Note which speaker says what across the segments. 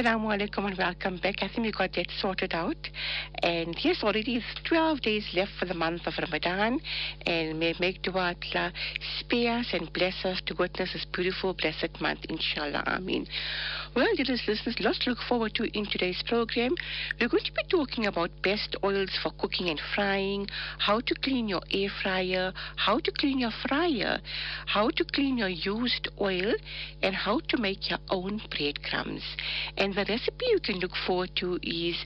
Speaker 1: Assalamu alaikum and welcome back. I think we got that sorted out. And yes, already it's 12 days left for the month of Ramadan. And may make dua Allah spare us and bless us to witness this beautiful, blessed month, inshallah. Ameen. Well, dear listeners, lots to look forward to in today's program. We're going to be talking about best oils for cooking and frying, how to clean your air fryer, how to clean your fryer, how to clean your used oil, and how to make your own breadcrumbs. And the recipe you can look forward to is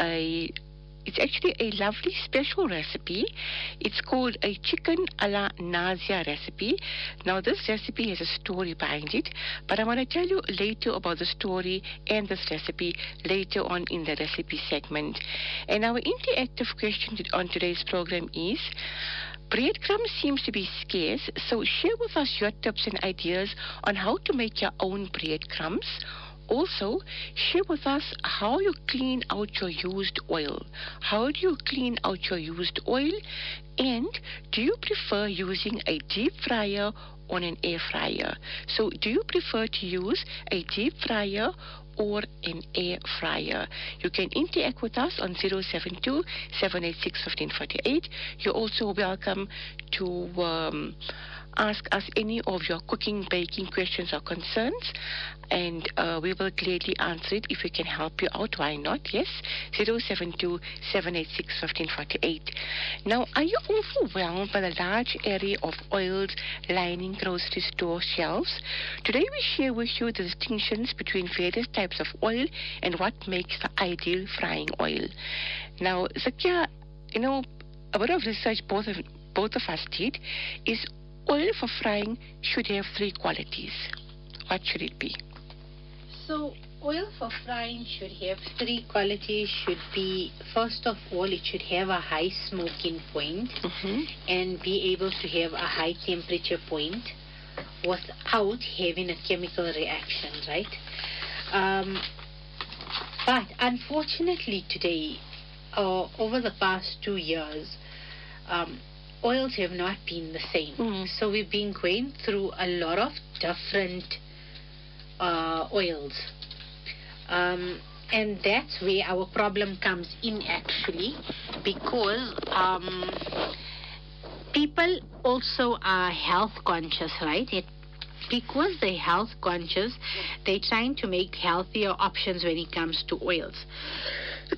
Speaker 1: a it's actually a lovely special recipe. It's called a chicken a la Nazia recipe. Now, this recipe has a story behind it, but I want to tell you later about the story and this recipe later on in the recipe segment. And our interactive question on today's program is breadcrumbs seems to be scarce, so share with us your tips and ideas on how to make your own breadcrumbs also share with us how you clean out your used oil. How do you clean out your used oil? And do you prefer using a deep fryer on an air fryer? So, do you prefer to use a deep fryer or an air fryer. You can interact with us on 072 786 1548. You're also welcome to. Um, ask us any of your cooking, baking questions or concerns, and uh, we will gladly answer it if we can help you out. Why not? Yes, 072 786 1548. Now, are you overwhelmed by the large area of oils lining grocery store shelves? Today, we share with you the distinctions between various types of oil and what makes the ideal frying oil. Now, Zakia, you know, a bit of research both of both of us did is oil for frying should have three qualities. What should it be?
Speaker 2: So, oil for frying should have three qualities. Should be, first of all, it should have a high smoking point
Speaker 1: Mm-hmm.
Speaker 2: and be able to have a high temperature point without having a chemical reaction, right? Um, but unfortunately, today, uh, over the past two years, um, oils have not been the same.
Speaker 1: Mm.
Speaker 2: So we've been going through a lot of different uh, oils. Um, and that's where our problem comes in actually because um, people also are health conscious, right? It, because they're health conscious, they're trying to make healthier options when it comes to oils.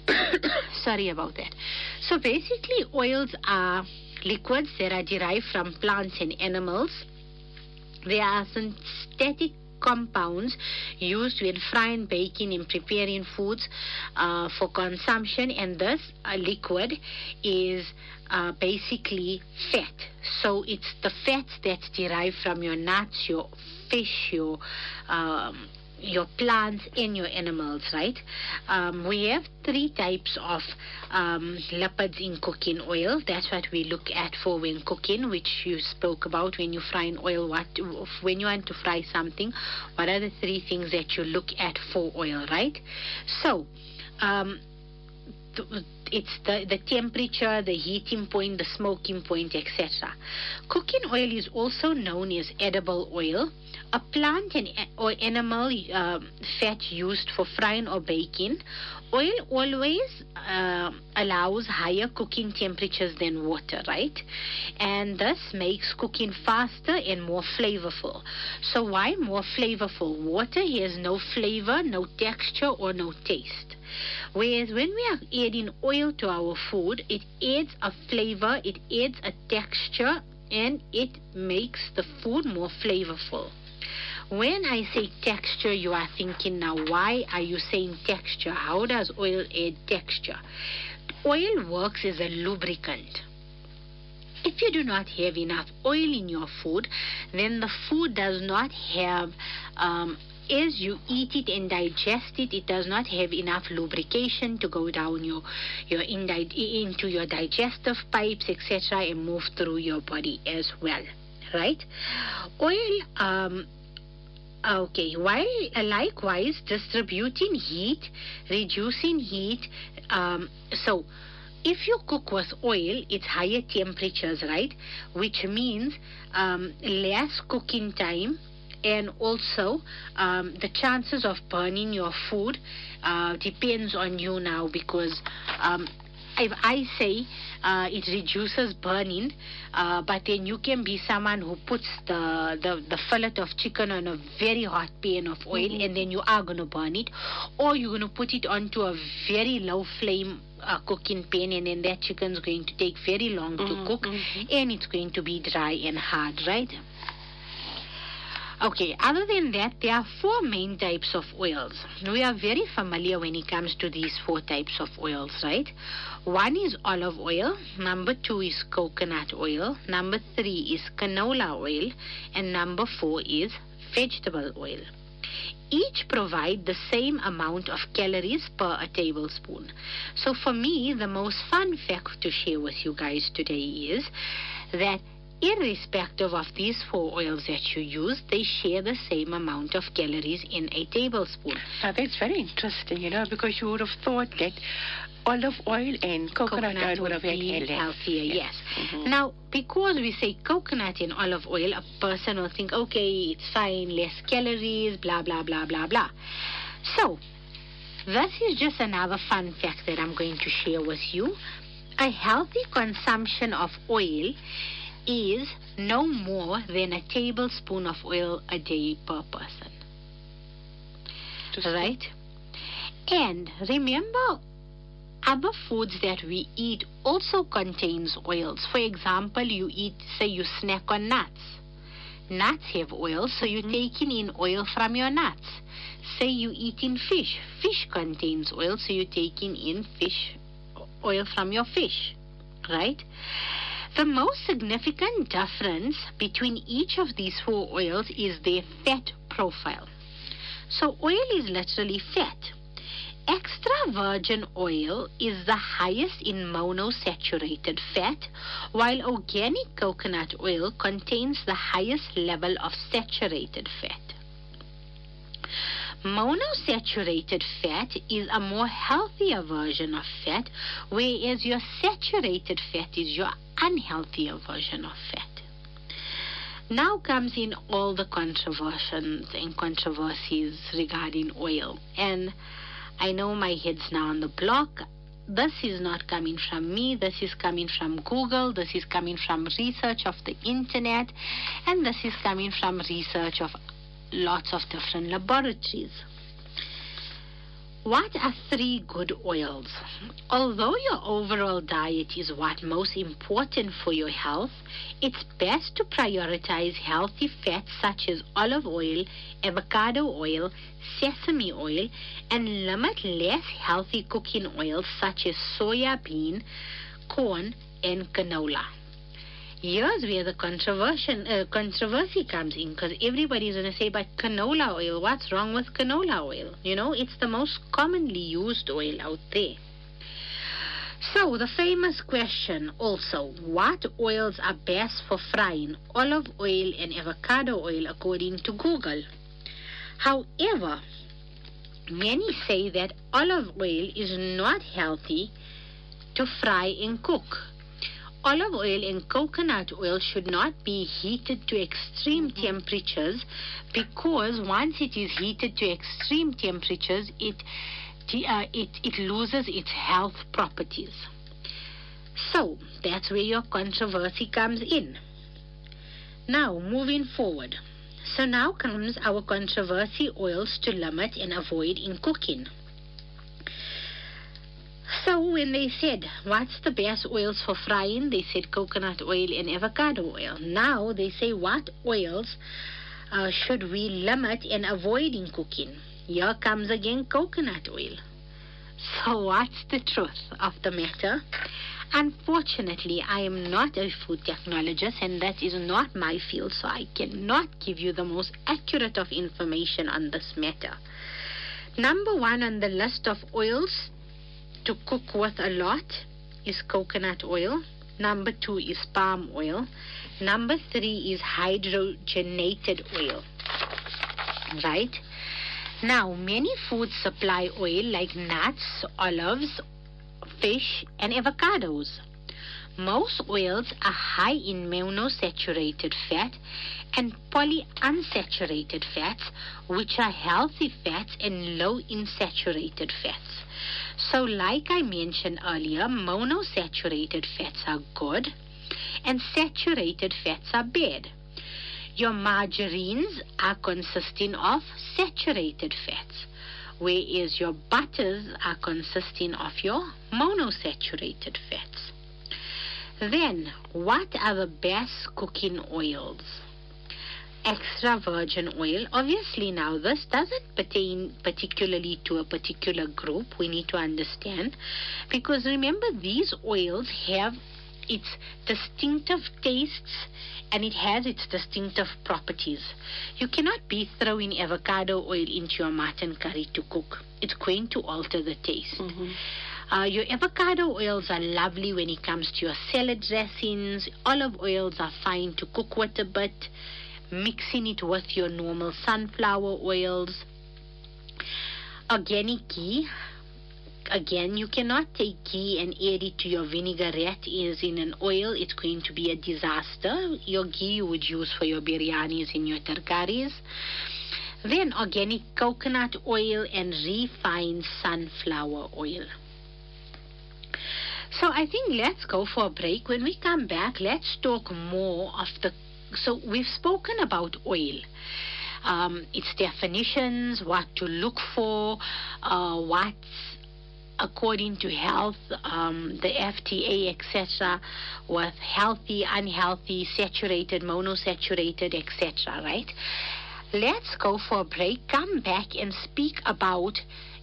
Speaker 2: Sorry about that. So basically, oils are liquids that are derived from plants and animals. They are synthetic compounds used when frying, baking, and preparing foods uh, for consumption, and thus uh, liquid is uh, basically fat. So it's the fats that's derived from your nuts, your fish, your um, your plants and your animals, right? Um, we have three types of um, in cooking oil. That's what we look at for when cooking, which you spoke about when you fry in oil. What when you want to fry something, what are the three things that you look at for oil, right? So. Um, th- it's the, the temperature, the heating point, the smoking point, etc. Cooking oil is also known as edible oil, a plant and or animal um, fat used for frying or baking. Oil always uh, allows higher cooking temperatures than water, right? And this makes cooking faster and more flavorful. So, why more flavorful? Water has no flavor, no texture, or no taste. Whereas when we are adding oil to our food, it adds a flavor, it adds a texture, and it makes the food more flavorful. When I say texture, you are thinking now, why are you saying texture? How does oil add texture? Oil works as a lubricant. If you do not have enough oil in your food, then the food does not have um, as you eat it and digest it, it does not have enough lubrication to go down your, your into your digestive pipes, etc., and move through your body as well. Right? Oil, um, okay, while likewise distributing heat, reducing heat, um, so if you cook with oil, it's higher temperatures, right? Which means um, less cooking time and also um, the chances of burning your food uh, depends on you now because um, if I say uh, it reduces burning, uh, but then you can be someone who puts the, the, the fillet of chicken on a very hot pan of oil
Speaker 1: Mhm.
Speaker 2: and then you are going to burn it, or you're going to put it onto a very low flame uh, cooking pan and then that chicken's going to take very long to
Speaker 1: Mhm,
Speaker 2: cook
Speaker 1: mhm.
Speaker 2: and it's going to be dry and hard, right? Okay, other than that, there are four main types of oils. We are very familiar when it comes to these four types of oils, right? One is olive oil, number two is coconut oil, number three is canola oil, and number four is vegetable oil. Each provide the same amount of calories per a tablespoon. So for me, the most fun fact to share with you guys today is that irrespective of these four oils that you use, they share the same amount of calories in a tablespoon.
Speaker 1: Now that's very interesting, you know, because you would have thought that olive oil and coconut, oil would have had
Speaker 2: be
Speaker 1: less.
Speaker 2: healthier, yes.
Speaker 1: Mhm.
Speaker 2: Now, because we say coconut and olive oil, a person will think, okay, it's fine, less calories, blah, blah, blah, blah, blah. So, this is just another fun fact that I'm going to share with you. A healthy consumption of oil is no more than a tablespoon of oil a day per person. Right? And remember, other foods that we eat also contains oils. For example, you eat, say, you snack on nuts. Nuts have oil, so you're
Speaker 1: Mhm.
Speaker 2: taking in oil from your nuts. Say you eat in fish. Fish contains oil, so you're taking in fish oil from your fish. Right? The most significant difference between each of these four oils is their fat profile. So, oil is literally fat. Extra virgin oil is the highest in monosaturated fat, while organic coconut oil contains the highest level of saturated fat. Monosaturated fat is a more healthier version of fat, whereas your saturated fat is your unhealthier version of fat. Now comes in all the controversies and controversies regarding oil. And I know my head's now on the block. This is not coming from me. This is coming from Google. This is coming from research of the internet. And this is coming from research of lots of different laboratories. What are three good oils? Although your overall diet is what most important for your health, it's best to prioritize healthy fats such as olive oil, avocado oil, sesame oil, and limit less healthy cooking oils such as soya bean, corn, and canola. Here's where the controversy, uh, controversy comes in because everybody's going to say, but canola oil, what's wrong with canola oil? You know, it's the most commonly used oil out there. So, the famous question also what oils are best for frying? Olive oil and avocado oil, according to Google. However, many say that olive oil is not healthy to fry and cook. Olive oil and coconut oil should not be heated to extreme temperatures because once it is heated to extreme temperatures, it, uh, it, it loses its health properties. So, that's where your controversy comes in. Now, moving forward. So now comes our controversy oils to limit and avoid in cooking. So when they said, what's the best oils for frying? They said coconut oil and avocado oil. Now they say, what oils uh, should we limit and avoid in cooking? Here comes again coconut oil. So what's the truth of the matter? Unfortunately, I am not a food technologist and that is not my field, so I cannot give you the most accurate of information on this matter. Number one on the list of oils to cook with a lot is coconut oil. Number two is palm oil. Number three is hydrogenated oil. Right? Now, many foods supply oil like nuts, olives, fish, and avocados. Most oils are high in monounsaturated fat and polyunsaturated fats, which are healthy fats and low in saturated fats. So, like I mentioned earlier, monounsaturated fats are good and saturated fats are bad. Your margarines are consisting of saturated fats, whereas your butters are consisting of your monosaturated fats. Then, what are the best cooking oils? Extra virgin oil. Obviously, now this doesn't pertain particularly to a particular group. We need to understand because remember, these oils have its distinctive tastes and it has its distinctive properties. You cannot be throwing avocado oil into your mutton curry to cook. It's going to alter the taste.
Speaker 1: Mm-hmm.
Speaker 2: Uh, your avocado oils are lovely when it comes to your salad dressings. Olive oils are fine to cook with a bit. Mixing it with your normal sunflower oils. Organic ghee. Again, you cannot take ghee and add it to your vinaigrette as in an oil. It's going to be a disaster. Your ghee you would use for your biryanis and your tarkaris. Then organic coconut oil and refined sunflower oil. So I think let's go for a break. When we come back, let's talk more of the. So we've spoken about oil. Um, its definitions, what to look for, uh, what's according to health, um, the FTA, etc., with healthy, unhealthy, saturated, monosaturated, etc., right? Let's go for a break, come back and speak about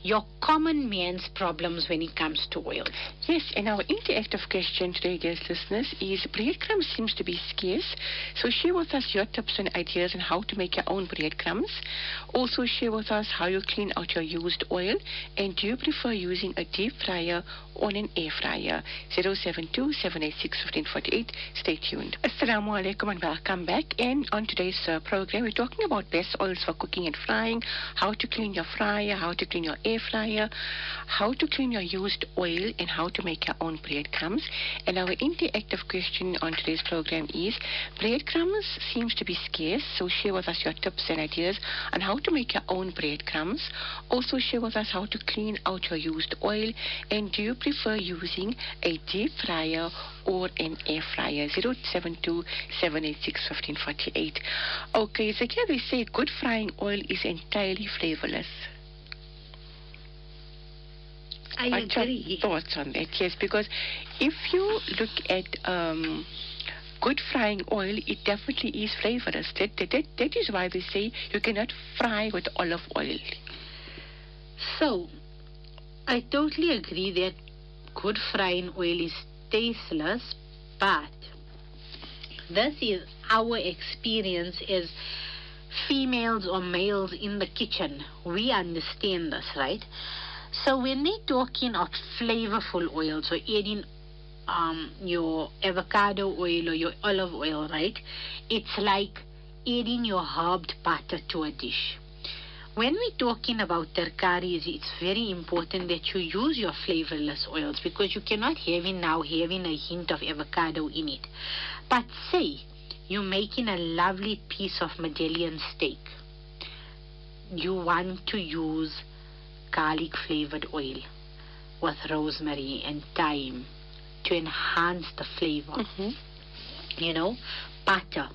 Speaker 2: your common man's problems when it comes to oils.
Speaker 1: Yes, and our interactive question today, dear listeners, is breadcrumbs seems to be scarce. So share with us your tips and ideas on how to make your own breadcrumbs. Also share with us how you clean out your used oil. And do you prefer using a deep fryer or an air fryer? 072 Stay tuned. Assalamu alaikum and welcome back. And on today's uh, program, we're talking about best oils for cooking and frying, how to clean your fryer, how to clean your air fryer, how to clean your used oil, and how to make your own breadcrumbs. And our interactive question on today's program is breadcrumbs seems to be scarce, so share with us your tips and ideas on how to make your own breadcrumbs. Also share with us how to clean out your used oil, and do you prefer using a deep fryer or an air fryer? 072 786 1548. Okay, so here they say good frying oil is entirely flavorless.
Speaker 2: I
Speaker 1: What's your
Speaker 2: agree.
Speaker 1: thoughts on that? Yes, because if you look at um, good frying oil, it definitely is flavorless. That, that, that, that is why we say you cannot fry with olive oil.
Speaker 2: So, I totally agree that good frying oil is tasteless, but this is our experience as females or males in the kitchen. We understand this, right? So when they're talking of flavorful oils or adding um, your avocado oil or your olive oil, right? It's like adding your herbed butter to a dish. When we're talking about tarkaris, it's very important that you use your flavorless oils because you cannot have it now having a hint of avocado in it. But say you're making a lovely piece of medallion steak. You want to use garlic flavored oil with rosemary and thyme to enhance the flavor.
Speaker 1: Mm-hmm.
Speaker 2: You know, butter.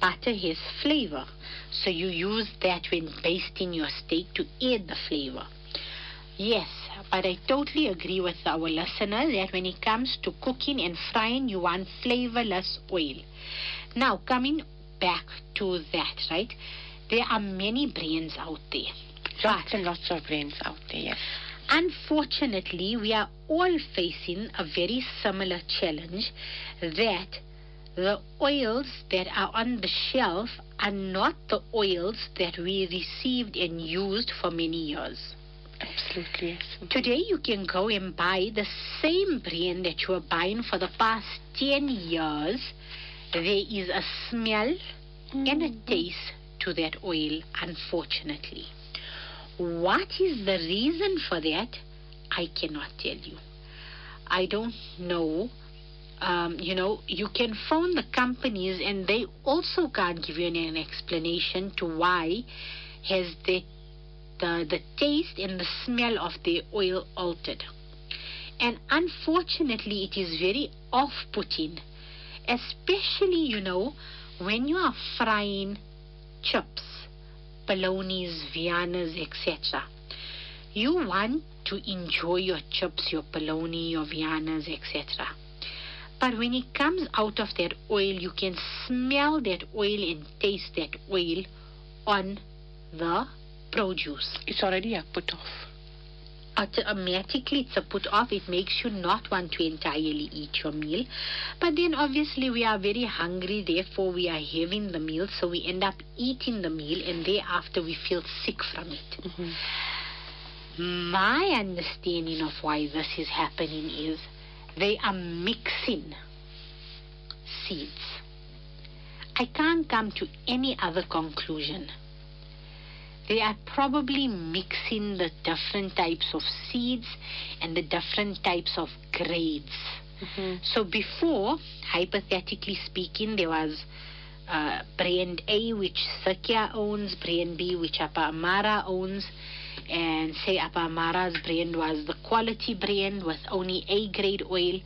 Speaker 2: Butter has flavor. So you use that when basting your steak to add the flavor. Yes, but I totally agree with our listener that when it comes to cooking and frying, you want flavorless oil. Now, coming back to that, right? There are many brands out there.
Speaker 1: Lots and lots of brands out there, yes.
Speaker 2: Unfortunately, we are all facing a very similar challenge that the oils that are on the shelf are not the oils that we received and used for many years.
Speaker 1: Absolutely, yes.
Speaker 2: Today, you can go and buy the same brand that you were buying for the past 10 years. There is a smell and a mm-hmm. taste to that oil, unfortunately. What is the reason for that? I cannot tell you. I don't know um, you know, you can phone the companies and they also can't give you an explanation to why has the, the, the taste and the smell of the oil altered. And unfortunately, it is very off putting, especially, you know, when you are frying chips, bolognas, viennas, etc. You want to enjoy your chips, your bologna, your viennas, etc. But when it comes out of that oil, you can smell that oil and taste that oil on the produce.
Speaker 1: It's already a put off.
Speaker 2: Automatically, it's a put off. It makes you not want to entirely eat your meal. But then, obviously, we are very hungry, therefore, we are having the meal, so we end up eating the meal, and thereafter, we feel sick from it.
Speaker 1: Mm-hmm.
Speaker 2: My understanding of why this is happening is they are mixing seeds. I can't come to any other conclusion. They are probably mixing the different types of seeds and the different types of grades.
Speaker 1: Mm-hmm.
Speaker 2: So before, hypothetically speaking, there was uh, brand A, which Zakia owns, brand B, which Apa Amara owns, and say Apa Amara's brand was the quality brand with only A grade oil.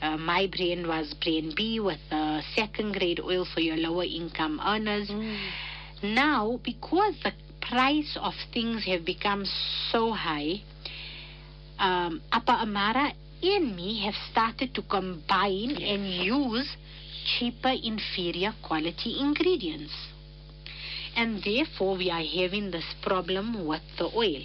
Speaker 2: Uh, my brand was brand B with the second grade oil for your lower income earners.
Speaker 1: Mm.
Speaker 2: Now, because the price of things have become so high, um, Apa Amara and me have started to combine and use cheaper, inferior quality ingredients. And therefore, we are having this problem with the oil.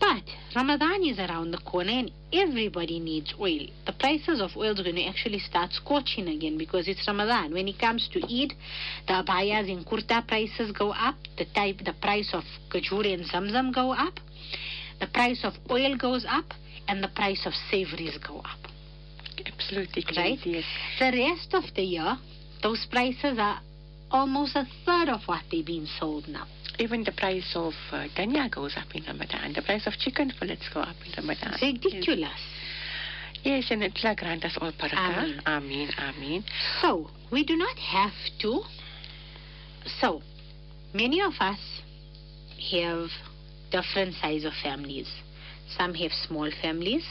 Speaker 2: But Ramadan is around the corner and everybody needs oil. The prices of oil are going to actually start scorching again because it's Ramadan. When it comes to Eid, the abayas and kurta prices go up, the type, the price of kajur and zamzam go up, the price of oil goes up, and the price of savories go up.
Speaker 1: Absolutely
Speaker 2: Right?
Speaker 1: Yes.
Speaker 2: The rest of the year, those prices are almost a third of what they've been sold now.
Speaker 1: Even the price of uh, dania goes up in Ramadan. The price of chicken fillets go up in Ramadan.
Speaker 2: It's ridiculous.
Speaker 1: Yes, and Allah grant us all barakah.
Speaker 2: Ameen.
Speaker 1: Ameen, ameen.
Speaker 2: So, we do not have to. So, many of us have different size of families. Some have small families,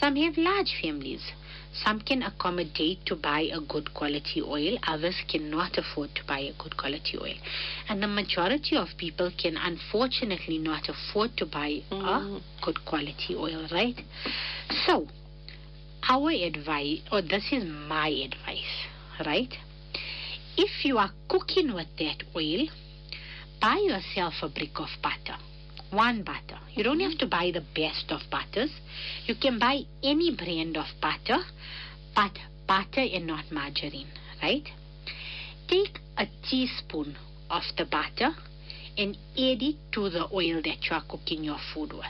Speaker 2: some have large families. Some can accommodate to buy a good quality oil, others cannot afford to buy a good quality oil. And the majority of people can unfortunately not afford to buy a
Speaker 1: Mm.
Speaker 2: good quality oil, right? So, our advice, or this is my advice, right? If you are cooking with that oil, buy yourself a brick of butter. One butter. You don't have to buy the best of butters. You can buy any brand of butter, but butter and not margarine, right? Take a teaspoon of the butter and add it to the oil that you are cooking your food with.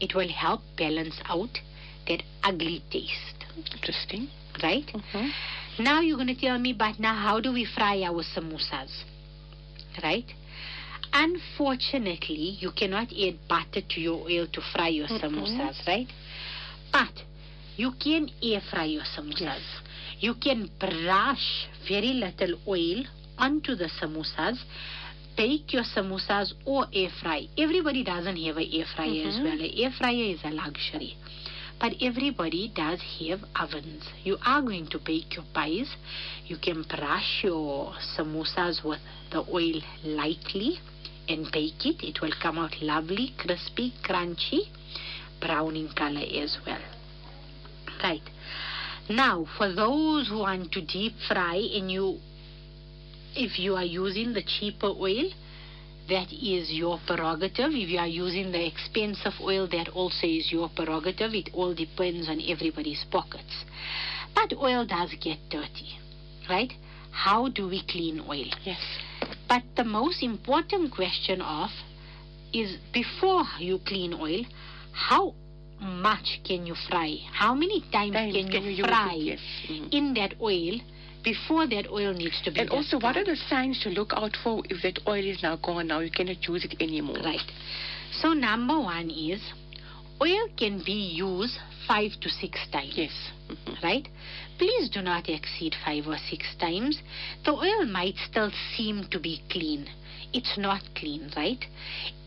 Speaker 2: It will help balance out that ugly taste,
Speaker 1: Interesting.
Speaker 2: right?
Speaker 1: Mm-hmm.
Speaker 2: Now you're going to tell me, but now how do we fry our samosas? Right? Unfortunately, you cannot add butter to your oil to fry your
Speaker 1: Mm-mm.
Speaker 2: samosas, right? But you can air fry your samosas.
Speaker 1: Yes.
Speaker 2: You can brush very little oil onto the samosas, bake your samosas or air fry. Everybody doesn't have an air fryer as
Speaker 1: Mhm.
Speaker 2: well. An air fryer is a luxury. But everybody does have ovens. You are going to bake your pies. You can brush your samosas with the oil lightly and bake it. It will come out lovely, crispy, crunchy, brown in color as well. Right. Now, for those who want to deep fry and you, if you are using the cheaper oil, that is your prerogative. If you are using the expensive oil, that also is your prerogative. It all depends on everybody's pockets. But oil does get dirty, right? How do we clean oil?
Speaker 1: Yes.
Speaker 2: But the most important question of is before you clean oil, how much can you fry? How many times,
Speaker 1: Times
Speaker 2: can,
Speaker 1: can
Speaker 2: you,
Speaker 1: you it?
Speaker 2: fry
Speaker 1: Yes. Mm.
Speaker 2: in that oil before that oil needs to be
Speaker 1: And also, what are the signs to look out for if that oil is now gone? Now you cannot use it anymore.
Speaker 2: Right. So number one is oil can be used five to six times.
Speaker 1: Yes. Mhm.
Speaker 2: Right? Please do not exceed five or six times. The oil might still seem to be clean. It's not clean, right?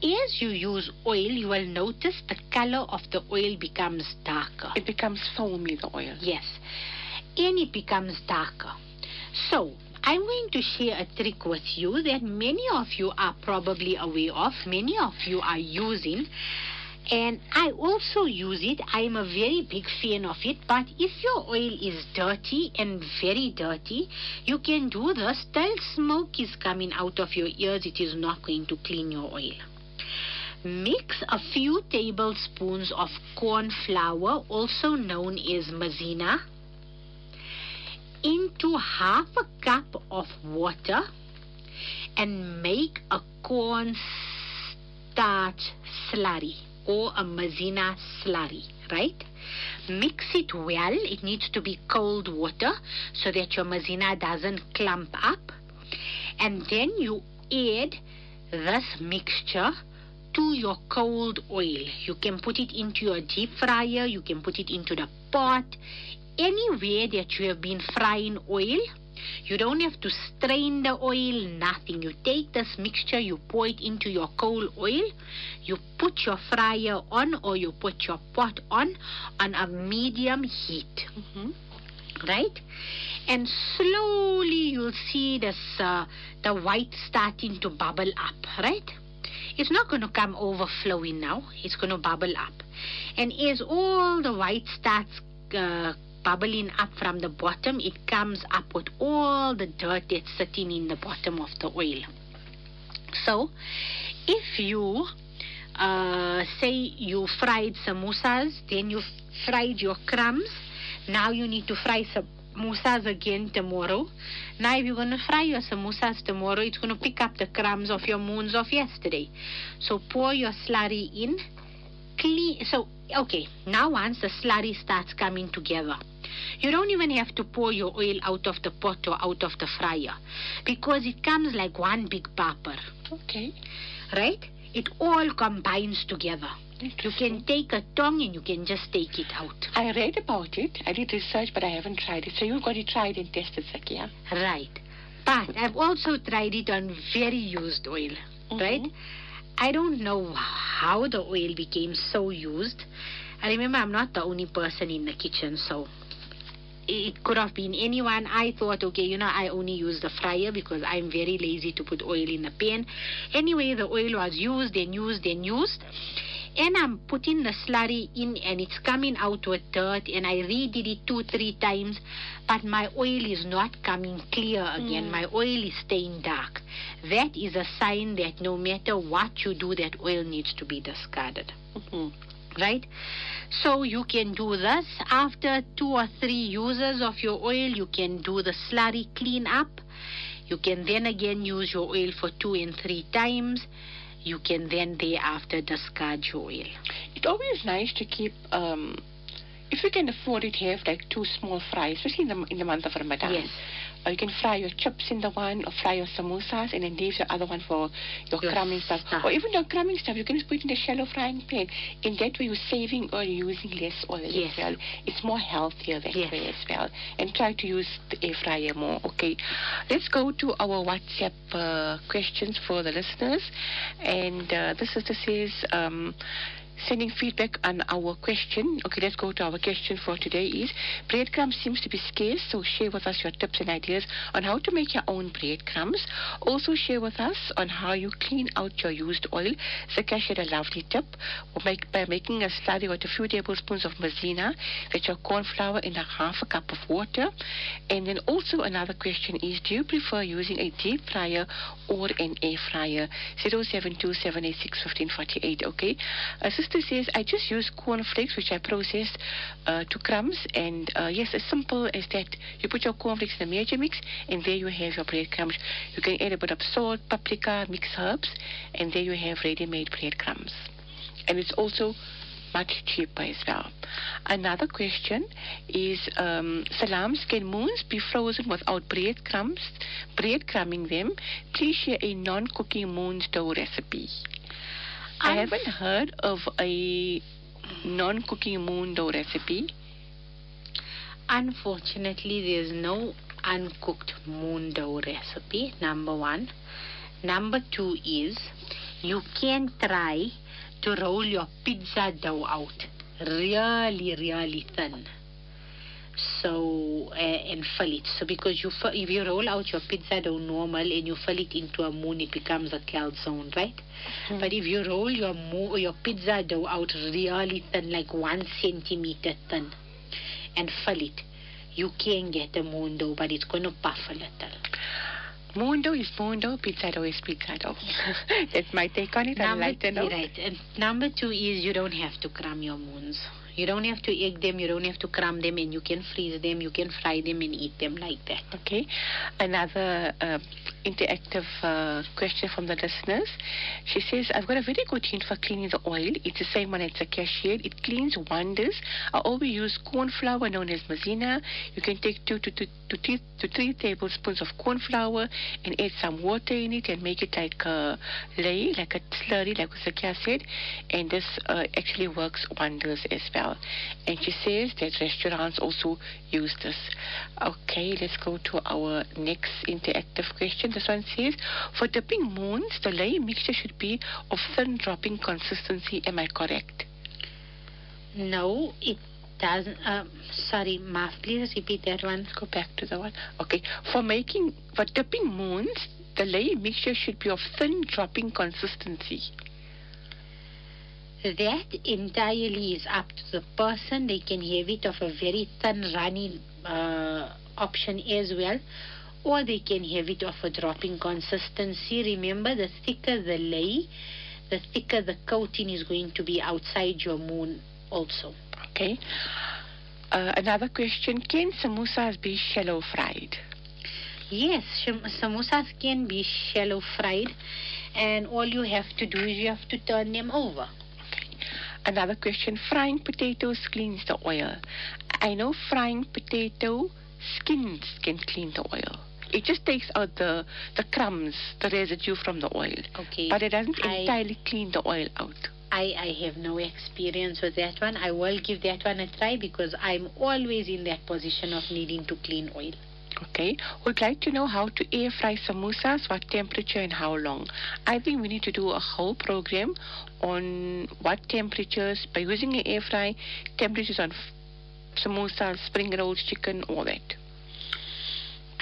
Speaker 2: As you use oil, you will notice the color of the oil becomes darker.
Speaker 1: It becomes foamy, the oil.
Speaker 2: Yes. And it becomes darker. So, I'm going to share a trick with you that many of you are probably aware of, many of you are using. And I also use it. I'm a very big fan of it. But if your oil is dirty and very dirty, you can do this till smoke is coming out of your ears. It is not going to clean your oil. Mix a few tablespoons of corn flour, also known as Maizena, into half a cup of water and make a corn starch slurry or a Maizena slurry, right? Mix it well. It needs to be cold water so that your Maizena doesn't clump up. And then you add this mixture to your cold oil. You can put it into your deep fryer, you can put it into the pot, anywhere that you have been frying oil. You don't have to strain the oil, nothing. You take this mixture, you pour it into your cold oil, you put your fryer on or you put your pot on on a medium heat,
Speaker 1: Mhm.
Speaker 2: right? And slowly you'll see this uh, the white starting to bubble up, right? It's not going to come overflowing now. It's going to bubble up. And as all the white starts uh, bubbling up from the bottom, it comes up with all the dirt that's sitting in the bottom of the oil. So, if you uh, say you fried samosas, then you fried your crumbs, now you need to fry samosas again tomorrow. Now, if you're going to fry your samosas tomorrow, it's going to pick up the crumbs of your moons of yesterday. So, pour your slurry in. Clean. So, okay, now once the slurry starts coming together, you don't even have to pour your oil out of the pot or out of the fryer because it comes like one big popper,
Speaker 1: Okay.
Speaker 2: right? It all combines together. You can take a tongue and you can just take it out.
Speaker 1: I read about it. I did research, but I haven't tried it. So you've got to try it and test it, Zakia.
Speaker 2: Right. But I've also tried it on very used oil, mm-hmm.
Speaker 1: right?
Speaker 2: I don't know how the oil became so used. I remember I'm not the only person in the kitchen, so it could have been anyone. I thought, okay, you know, I only use the fryer because I'm very lazy to put oil in the pan. Anyway, the oil was used and used and used. And I'm putting the slurry in and it's coming out with dirt and I redid it two, three times, but my oil is not coming clear again.
Speaker 1: Mm.
Speaker 2: My oil is staying dark. That is a sign that no matter what you do, that oil needs to be discarded
Speaker 1: Mhm.
Speaker 2: right? So you can do this. After two or three uses of your oil, you can do the slurry clean up. You can then again use your oil for two and three times. You can then thereafter discard your oil.
Speaker 1: It's always nice to keep, um, if you can afford it, have like two small fries, especially in the, in the month of Ramadan.
Speaker 2: Yes.
Speaker 1: Or you can fry your chips in the one, or fry your samosas, and then leave the other one for your
Speaker 2: Your
Speaker 1: crumbing stuff.
Speaker 2: stuff.
Speaker 1: Or even your crumbing stuff, you can just put it in the shallow frying pan. In that way, you're saving or you're using less oil
Speaker 2: Yes.
Speaker 1: as well. It's more healthier that
Speaker 2: Yes.
Speaker 1: way as well. And try to use the air fryer more. Okay. Let's go to our WhatsApp uh, questions for the listeners. And uh, this sister says, um, sending feedback on our question. Okay, let's go to our question for today is breadcrumbs seems to be scarce, so share with us your tips and ideas on how to make your own breadcrumbs. Also share with us on how you clean out your used oil. Zakia shared a lovely tip make, by making a slurry with a few tablespoons of Maizena, with your corn flour in a half a cup of water. And then also another question is, do you prefer using a deep fryer or an air fryer? 0727861548, okay? Sister says, I just use corn flakes, which I processed uh, to crumbs. And uh, yes, as simple as that. You put your corn flakes in a major mix, and there you have your breadcrumbs. You can add a bit of salt, paprika, mixed herbs, and there you have ready-made breadcrumbs. And it's also much cheaper as well. Another question is um, salams can moons be frozen without breadcrumbs, breadcrumbing them? Please share a non-cooking moons dough recipe. I haven't heard of a non-cooking moon dough recipe?
Speaker 2: Unfortunately, there's no uncooked moon dough recipe, number one. Number two is you can try to roll your pizza dough out really, really thin. So, uh, and fill it. So, because you if you roll out your pizza dough normal and you fill it into a moon, it becomes a calzone, right? But if you roll your mo- your pizza dough out really thin, like one centimeter thin, and fill it, you can get a moon dough, but it's going to puff a little.
Speaker 1: Moon dough is moon dough, pizza dough is pizza dough. That's my take on it. I
Speaker 2: Number,
Speaker 1: like to know.
Speaker 2: right. And number two is you don't have to crumb your moons. You don't have to egg them, you don't have to crumb them, and you can freeze them, you can fry them and eat them like that.
Speaker 1: Okay. Another uh, interactive uh, question from the listeners. She says, I've got a very good hint for cleaning the oil. It's the same one as the cashier. It cleans wonders. I always use corn flour known as Maizena. You can take two to, two, to, three, to three tablespoons of corn flour and add some water in it and make it like a lay, like a slurry, like Zakia said. And this uh, actually works wonders as well. And she says that restaurants also use this. Okay, let's go to our next interactive question. This one says, for dipping moons, the lay mixture should be of thin dropping consistency. Am I correct?
Speaker 2: No, it doesn't. Um, sorry, Maaf, please repeat that one.
Speaker 1: Let's Go back to the one. Okay, for making, for dipping moons, the lay mixture should be of thin dropping consistency.
Speaker 2: That entirely is up to the person. They can have it of a very thin, runny uh, option as well, or they can have it of a dropping consistency. Remember, the thicker the lay, the thicker the coating is going to be outside your moon also.
Speaker 1: Okay. Uh, another question: Can samosas be shallow fried?
Speaker 2: Yes, samosas can be shallow fried, and all you have to do is you have to turn them over.
Speaker 1: Another question: Frying potatoes cleans the oil. I know frying potato skins can clean the oil. It just takes out the the crumbs, the residue from the oil,
Speaker 2: Okay.
Speaker 1: but it doesn't
Speaker 2: I-
Speaker 1: entirely clean the oil out.
Speaker 2: I, I have no experience with that one. I will give that one a try because I'm always in that position of needing to clean oil.
Speaker 1: Okay. Would like to know how to air fry samosas, what temperature and how long. I think we need to do a whole program on what temperatures by using an air fry, temperatures on samosas, spring rolls, chicken, all that.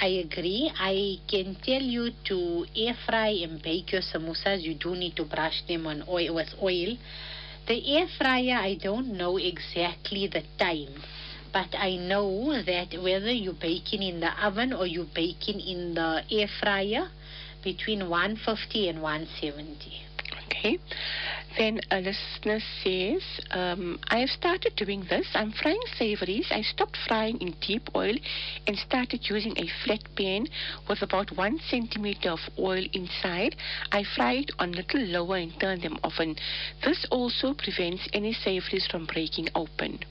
Speaker 2: I agree. I can tell you to air fry and bake your samosas. You do need to brush them on oil with oil. The air fryer, I don't know exactly the time, but I know that whether you're baking in the oven or you're baking in the air fryer, between 150 and 170.
Speaker 1: Okay. Then a listener says, um, I have started doing this. I'm frying savories. I stopped frying in deep oil and started using a flat pan with about one centimeter of oil inside. I fry it on little lower and turn them often. This also prevents any savories from breaking open.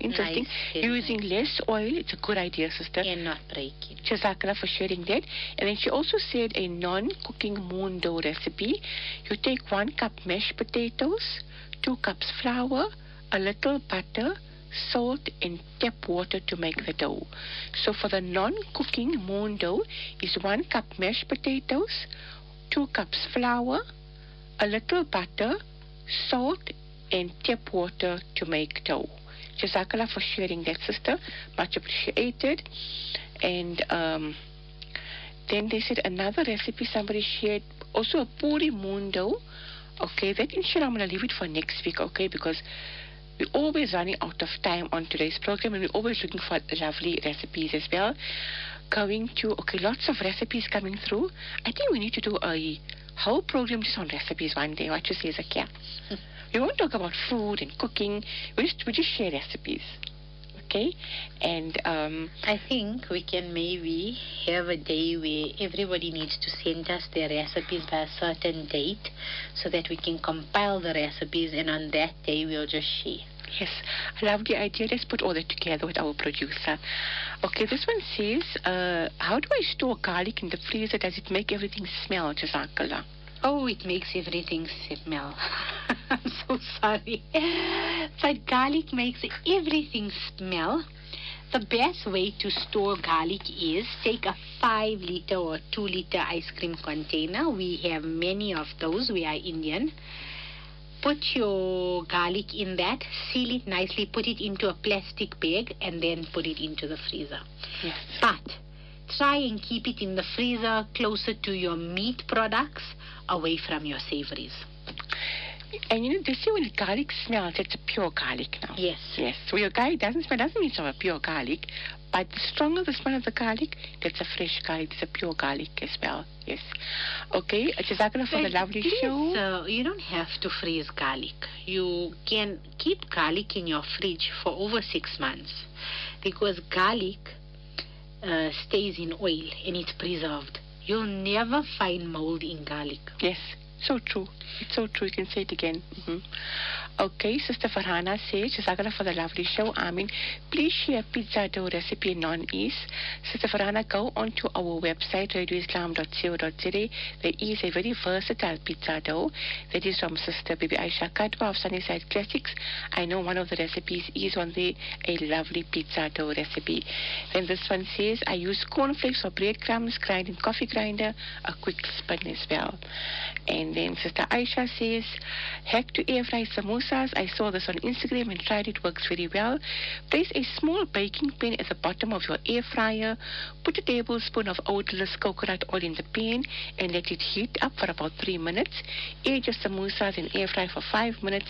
Speaker 1: Interesting.
Speaker 2: Nice,
Speaker 1: Using less oil, it's a good idea, sister.
Speaker 2: And not breaking.
Speaker 1: Jazakallah for sharing that. And then she also said a non-cooking moon dough recipe. You take one cup mashed potatoes, two cups flour, a little butter, salt, and tap water to make the dough. So for the non-cooking moon dough is one cup mashed potatoes, two cups flour, a little butter, salt, and tap water to make dough. Jazakallah for sharing that, sister. Much appreciated. And um, then they said another recipe somebody shared, also a puri dough. Okay, that inshallah I'm going to leave it for next week, okay, because we're always running out of time on today's program and we're always looking for lovely recipes as well. Going to, okay, lots of recipes coming through. I think we need to do a whole program just on recipes one day. What you say, Zakia? we won't talk about food and cooking. We just, we just share recipes. Okay? And um,
Speaker 2: I think we can maybe have a day where everybody needs to send us their recipes by a certain date so that we can compile the recipes and on that day we'll just share.
Speaker 1: Yes, I love the idea. Let's put all that together with our producer. Okay, this one says, uh, how do I store garlic in the freezer? Does it make everything smell, Jazakallah?
Speaker 2: Oh, it makes everything smell. I'm so sorry. but garlic makes everything smell. The best way to store garlic is take a 5 liter or 2 liter ice cream container. We have many of those. We are Indian. Put your garlic in that, seal it nicely, put it into a plastic bag, and then put it into the freezer.
Speaker 1: Yes.
Speaker 2: But try and keep it in the freezer closer to your meat products, away from your savories.
Speaker 1: And you know, they say when garlic smells, it's a pure garlic now.
Speaker 2: Yes.
Speaker 1: Yes. So your garlic doesn't smell, doesn't mean it's a pure garlic. But the stronger the smell of the garlic, that's a fresh garlic. It's a pure garlic as well. Yes. Okay. Jazakallah for the
Speaker 2: But
Speaker 1: lovely
Speaker 2: please,
Speaker 1: show.
Speaker 2: uh, you don't have to freeze garlic. You can keep garlic in your fridge for over six months because garlic uh, stays in oil and it's preserved. You'll never find mold in garlic.
Speaker 1: Yes, so true. It's so true. You can say it again. hmm Okay, Sister Farhana says, Jazakallah for the lovely show. I mean, please share pizza dough recipe non-ease. Sister Farhana, go onto our website, radioislam.co.za. There is a very versatile pizza dough that is from Sister Bibi Aisha Kadwa of Sunnyside Classics. I know one of the recipes is on there, a lovely pizza dough recipe. Then this one says, I use cornflakes or breadcrumbs, grind in coffee grinder, a quick spin as well. And then Sister Aisha says, hack to air fry I saw this on Instagram and tried it. Works very well. Place a small baking pan at the bottom of your air fryer. Put a tablespoon of odorless coconut oil in the pan and let it heat up for about three minutes. Air your samosas in air fry for five minutes.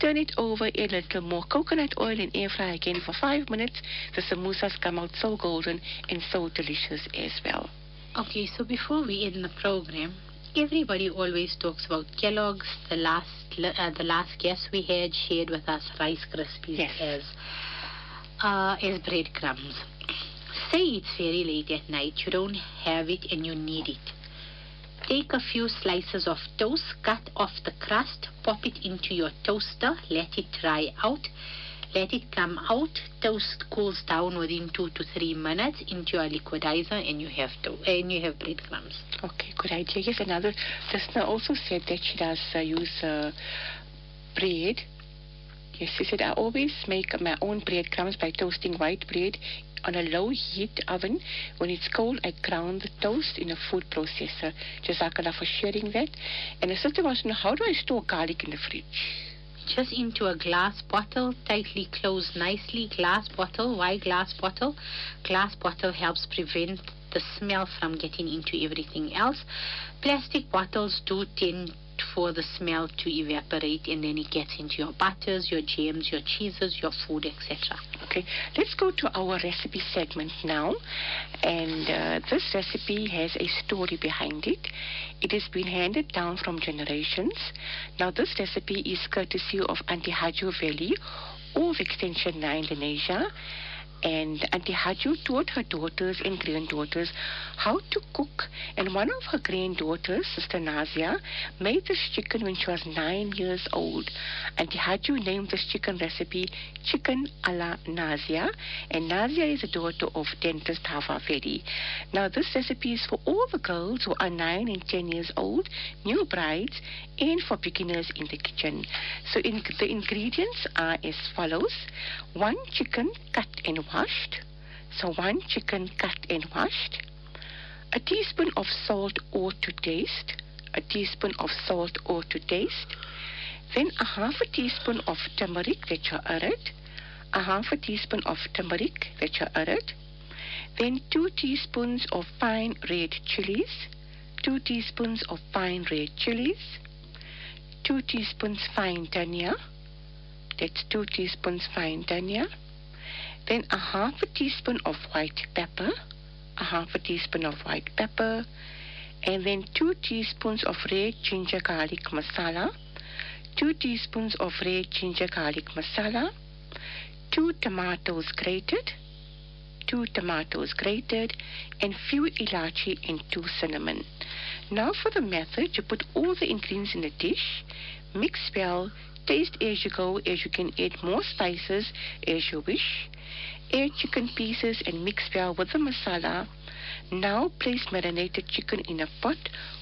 Speaker 1: Turn it over, add a little more coconut oil and air fry again for five minutes. The samosas come out so golden and so delicious as well.
Speaker 2: Okay, so before we end the program, everybody always talks about Kellogg's. The last uh, the last guest we had shared with us Rice Krispies
Speaker 1: Yes.
Speaker 2: as uh, as breadcrumbs. Say it's very late at night, you don't have it and you need it. Take a few slices of toast, cut off the crust, pop it into your toaster, let it dry out. Let it come out. Toast cools down within two to three minutes into your liquidizer, and you have to and you have breadcrumbs.
Speaker 1: Okay, good idea. Yes, another listener also said that she does uh, use uh, bread. Yes, she said, I always make my own breadcrumbs by toasting white bread on a low heat oven. When it's cold, I ground the toast in a food processor. Jazakallah for sharing that. And the sister wants to know, how do I store garlic in the fridge?
Speaker 2: Just into a glass bottle, tightly closed nicely. Glass bottle. Why glass bottle? Glass bottle helps prevent the smell from getting into everything else. Plastic bottles do tend for the smell to evaporate and then it gets into your butters, your jams, your cheeses, your food, etc.
Speaker 1: Okay, let's go to our recipe segment now. And uh, this recipe has a story behind it. It has been handed down from generations. Now, this recipe is courtesy of Auntie Haju Valley of Extension 9 Lenasia. And Auntie Haju taught her daughters and granddaughters how to cook. And one of her granddaughters, Sister Nazia, made this chicken when she was nine years old. Auntie Haju named this chicken recipe Chicken a la Nazia. And Nazia is a daughter of dentist Hava Vedi. Now, this recipe is for all the girls who are nine and ten years old, new brides, and for beginners in the kitchen. So, in, the ingredients are as follows one chicken cut and washed. So, one chicken cut and washed. A teaspoon of salt or to taste. A teaspoon of salt or to taste. Then a half a teaspoon of turmeric that you added. A half a teaspoon of turmeric that you added. Then two teaspoons of fine red chilies. Two teaspoons of fine red chilies. Two teaspoons fine dhania. That's two teaspoons fine dhania. Then a half a teaspoon of white pepper. A half a teaspoon of white pepper. And then two teaspoons of red ginger garlic masala. Two teaspoons of red ginger garlic masala. Two tomatoes grated. Two tomatoes grated. And few ilachi and two cinnamon. Now for the method, you put all the ingredients in a dish, mix well, taste as you go, as you can add more spices as you wish. Add chicken pieces and mix well with the masala. Now place marinated chicken in a pot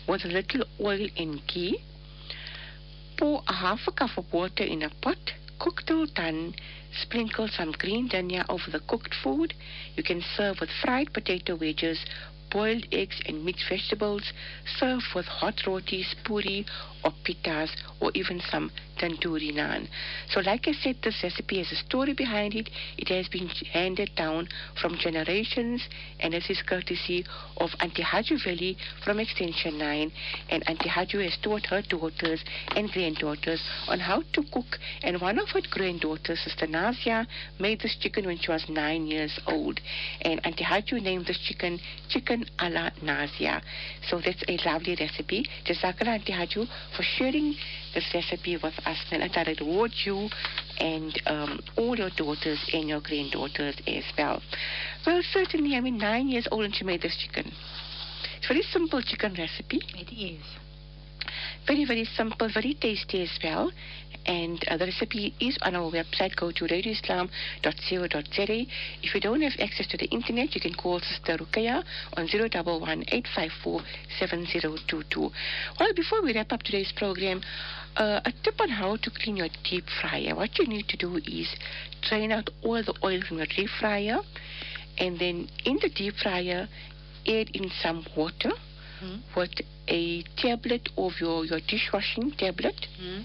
Speaker 1: with a little oil and ghee. Pour a half a cup of water in a pot. cook till done, sprinkle some green dhania over the cooked food. You can serve with fried potato wedges, boiled eggs and mixed vegetables. Serve with hot rotis, puri, or pitas, or even some tandoori naan. So, like I said, this recipe has a story behind it. It has been handed down from generations, and this is courtesy of Auntie Haju Veli from Extension 9. And Auntie Haju has taught her daughters and granddaughters on how to cook. And one of her granddaughters, Sister Nazia, made this chicken when she was nine years old. And Auntie Haju named this chicken Chicken a la Nazia. So that's a lovely recipe. Jazakallah Auntie Haju for sharing this recipe with us. And I reward you and um, all your daughters and your granddaughters as well. Well, certainly, I mean, nine years old and she made this chicken. It's a very simple chicken recipe.
Speaker 2: It is.
Speaker 1: Very, very simple, very tasty as well. And uh, the recipe is on our website. Go to radioislam.co.za. If you don't have access to the internet, you can call Sister Rukaya on 011-854-7022. Well, before we wrap up today's program, uh, a tip on how to clean your deep fryer. What you need to do is drain out all the oil from your deep fryer, and then in the deep fryer, add in some water
Speaker 2: Hmm?
Speaker 1: with a tablet of your, your dishwashing tablet
Speaker 2: Hmm?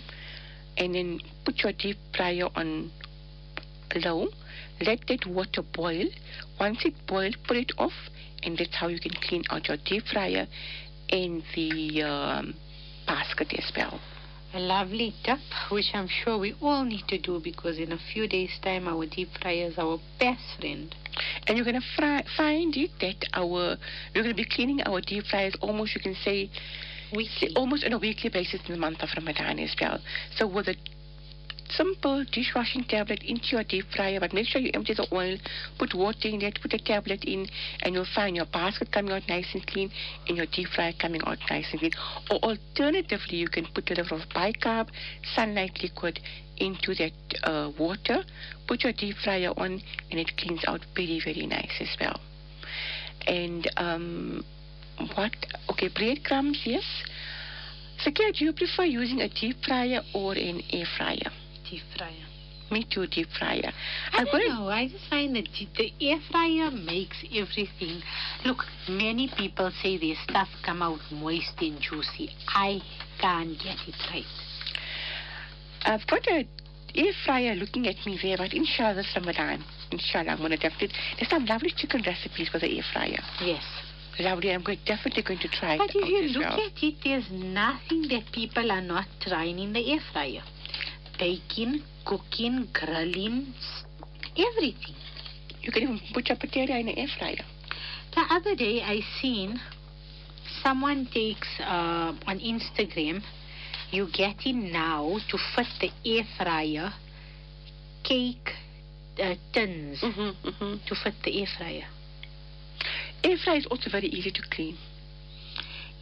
Speaker 1: and then put your deep fryer on low. Let that water boil. Once it boils, put it off, and that's how you can clean out your deep fryer and the um, basket as well.
Speaker 2: A lovely tip, which I'm sure we all need to do because in a few days' time, our deep fryer is our best friend.
Speaker 1: And you're going to fry, find it that our we're going to be cleaning our deep fryers almost, you can say,
Speaker 2: Weekly.
Speaker 1: almost on a weekly basis in the month of Ramadan as well. So with a simple dishwashing tablet into your deep fryer, but make sure you empty the oil, put water in it, put the tablet in, and you'll find your basket coming out nice and clean and your deep fryer coming out nice and clean. Or alternatively, you can put a little of bicarb sunlight liquid into that uh, water, put your deep fryer on, and it cleans out very, very nice as well. And um, what? Okay, breadcrumbs, yes. Zakia, do you prefer using a deep fryer or an air fryer?
Speaker 2: Deep fryer.
Speaker 1: Me too, deep fryer.
Speaker 2: I
Speaker 1: I'm
Speaker 2: don't know. I just find that the air fryer makes everything. Look, many people say their stuff come out moist and juicy. I can't get it right.
Speaker 1: I've got a air fryer looking at me there, but inshallah this Ramadan, inshallah, I'm going to definitely. There's some lovely chicken recipes for the air fryer.
Speaker 2: Yes.
Speaker 1: Lovely. I'm going, definitely going to try
Speaker 2: But
Speaker 1: it
Speaker 2: if
Speaker 1: out
Speaker 2: you look
Speaker 1: well.
Speaker 2: at it, there's nothing that people are not trying in the air fryer. Baking, cooking, grilling, everything.
Speaker 1: You can even put your potato in the air fryer.
Speaker 2: The other day I seen someone takes uh, on Instagram, you get in now to fit the air fryer cake uh, tins
Speaker 1: Mm-hmm, mm-hmm.
Speaker 2: to fit the air fryer.
Speaker 1: Air fryer is also very easy to clean.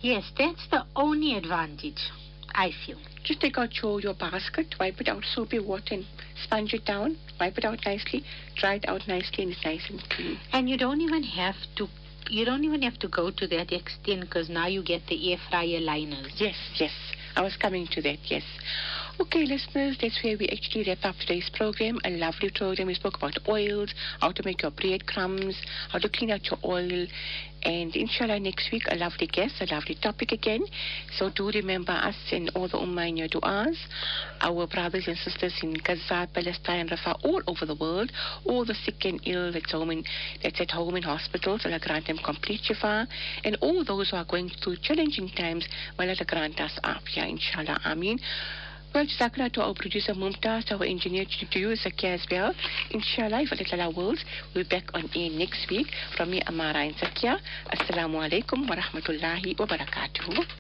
Speaker 2: Yes, that's the only advantage, I feel.
Speaker 1: Just take out your, your basket, wipe it out soapy water and sponge it down, wipe it out nicely, dry it out nicely, and it's nice and clean.
Speaker 2: And you don't even have to. You don't even have to go to that extent because now you get the air fryer liners.
Speaker 1: Yes, yes. I was coming to that, yes. Okay, listeners, that's where we actually wrap up today's program. A lovely program. We spoke about oils, how to make your breadcrumbs, how to clean out your oil. And inshallah, next week, a lovely guest, a lovely topic again. So do remember us and all the Ummah in your du'as. Our brothers and sisters in Gaza, Palestine, Rafah, all over the world. All the sick and ill that's, home in, that's at home in hospitals. Allah grant them complete shifa. And all those who are going through challenging times, may Allah grant us afia, inshallah. Ameen. Well, Jazakallah to our producer Mumtaz, our engineer to, you, Zakia as well. Inshallah, if Allah wills, we'll be back on air next week. From me, Amara and Zakia. Assalamu alaikum wa rahmatullahi wa barakatuhu.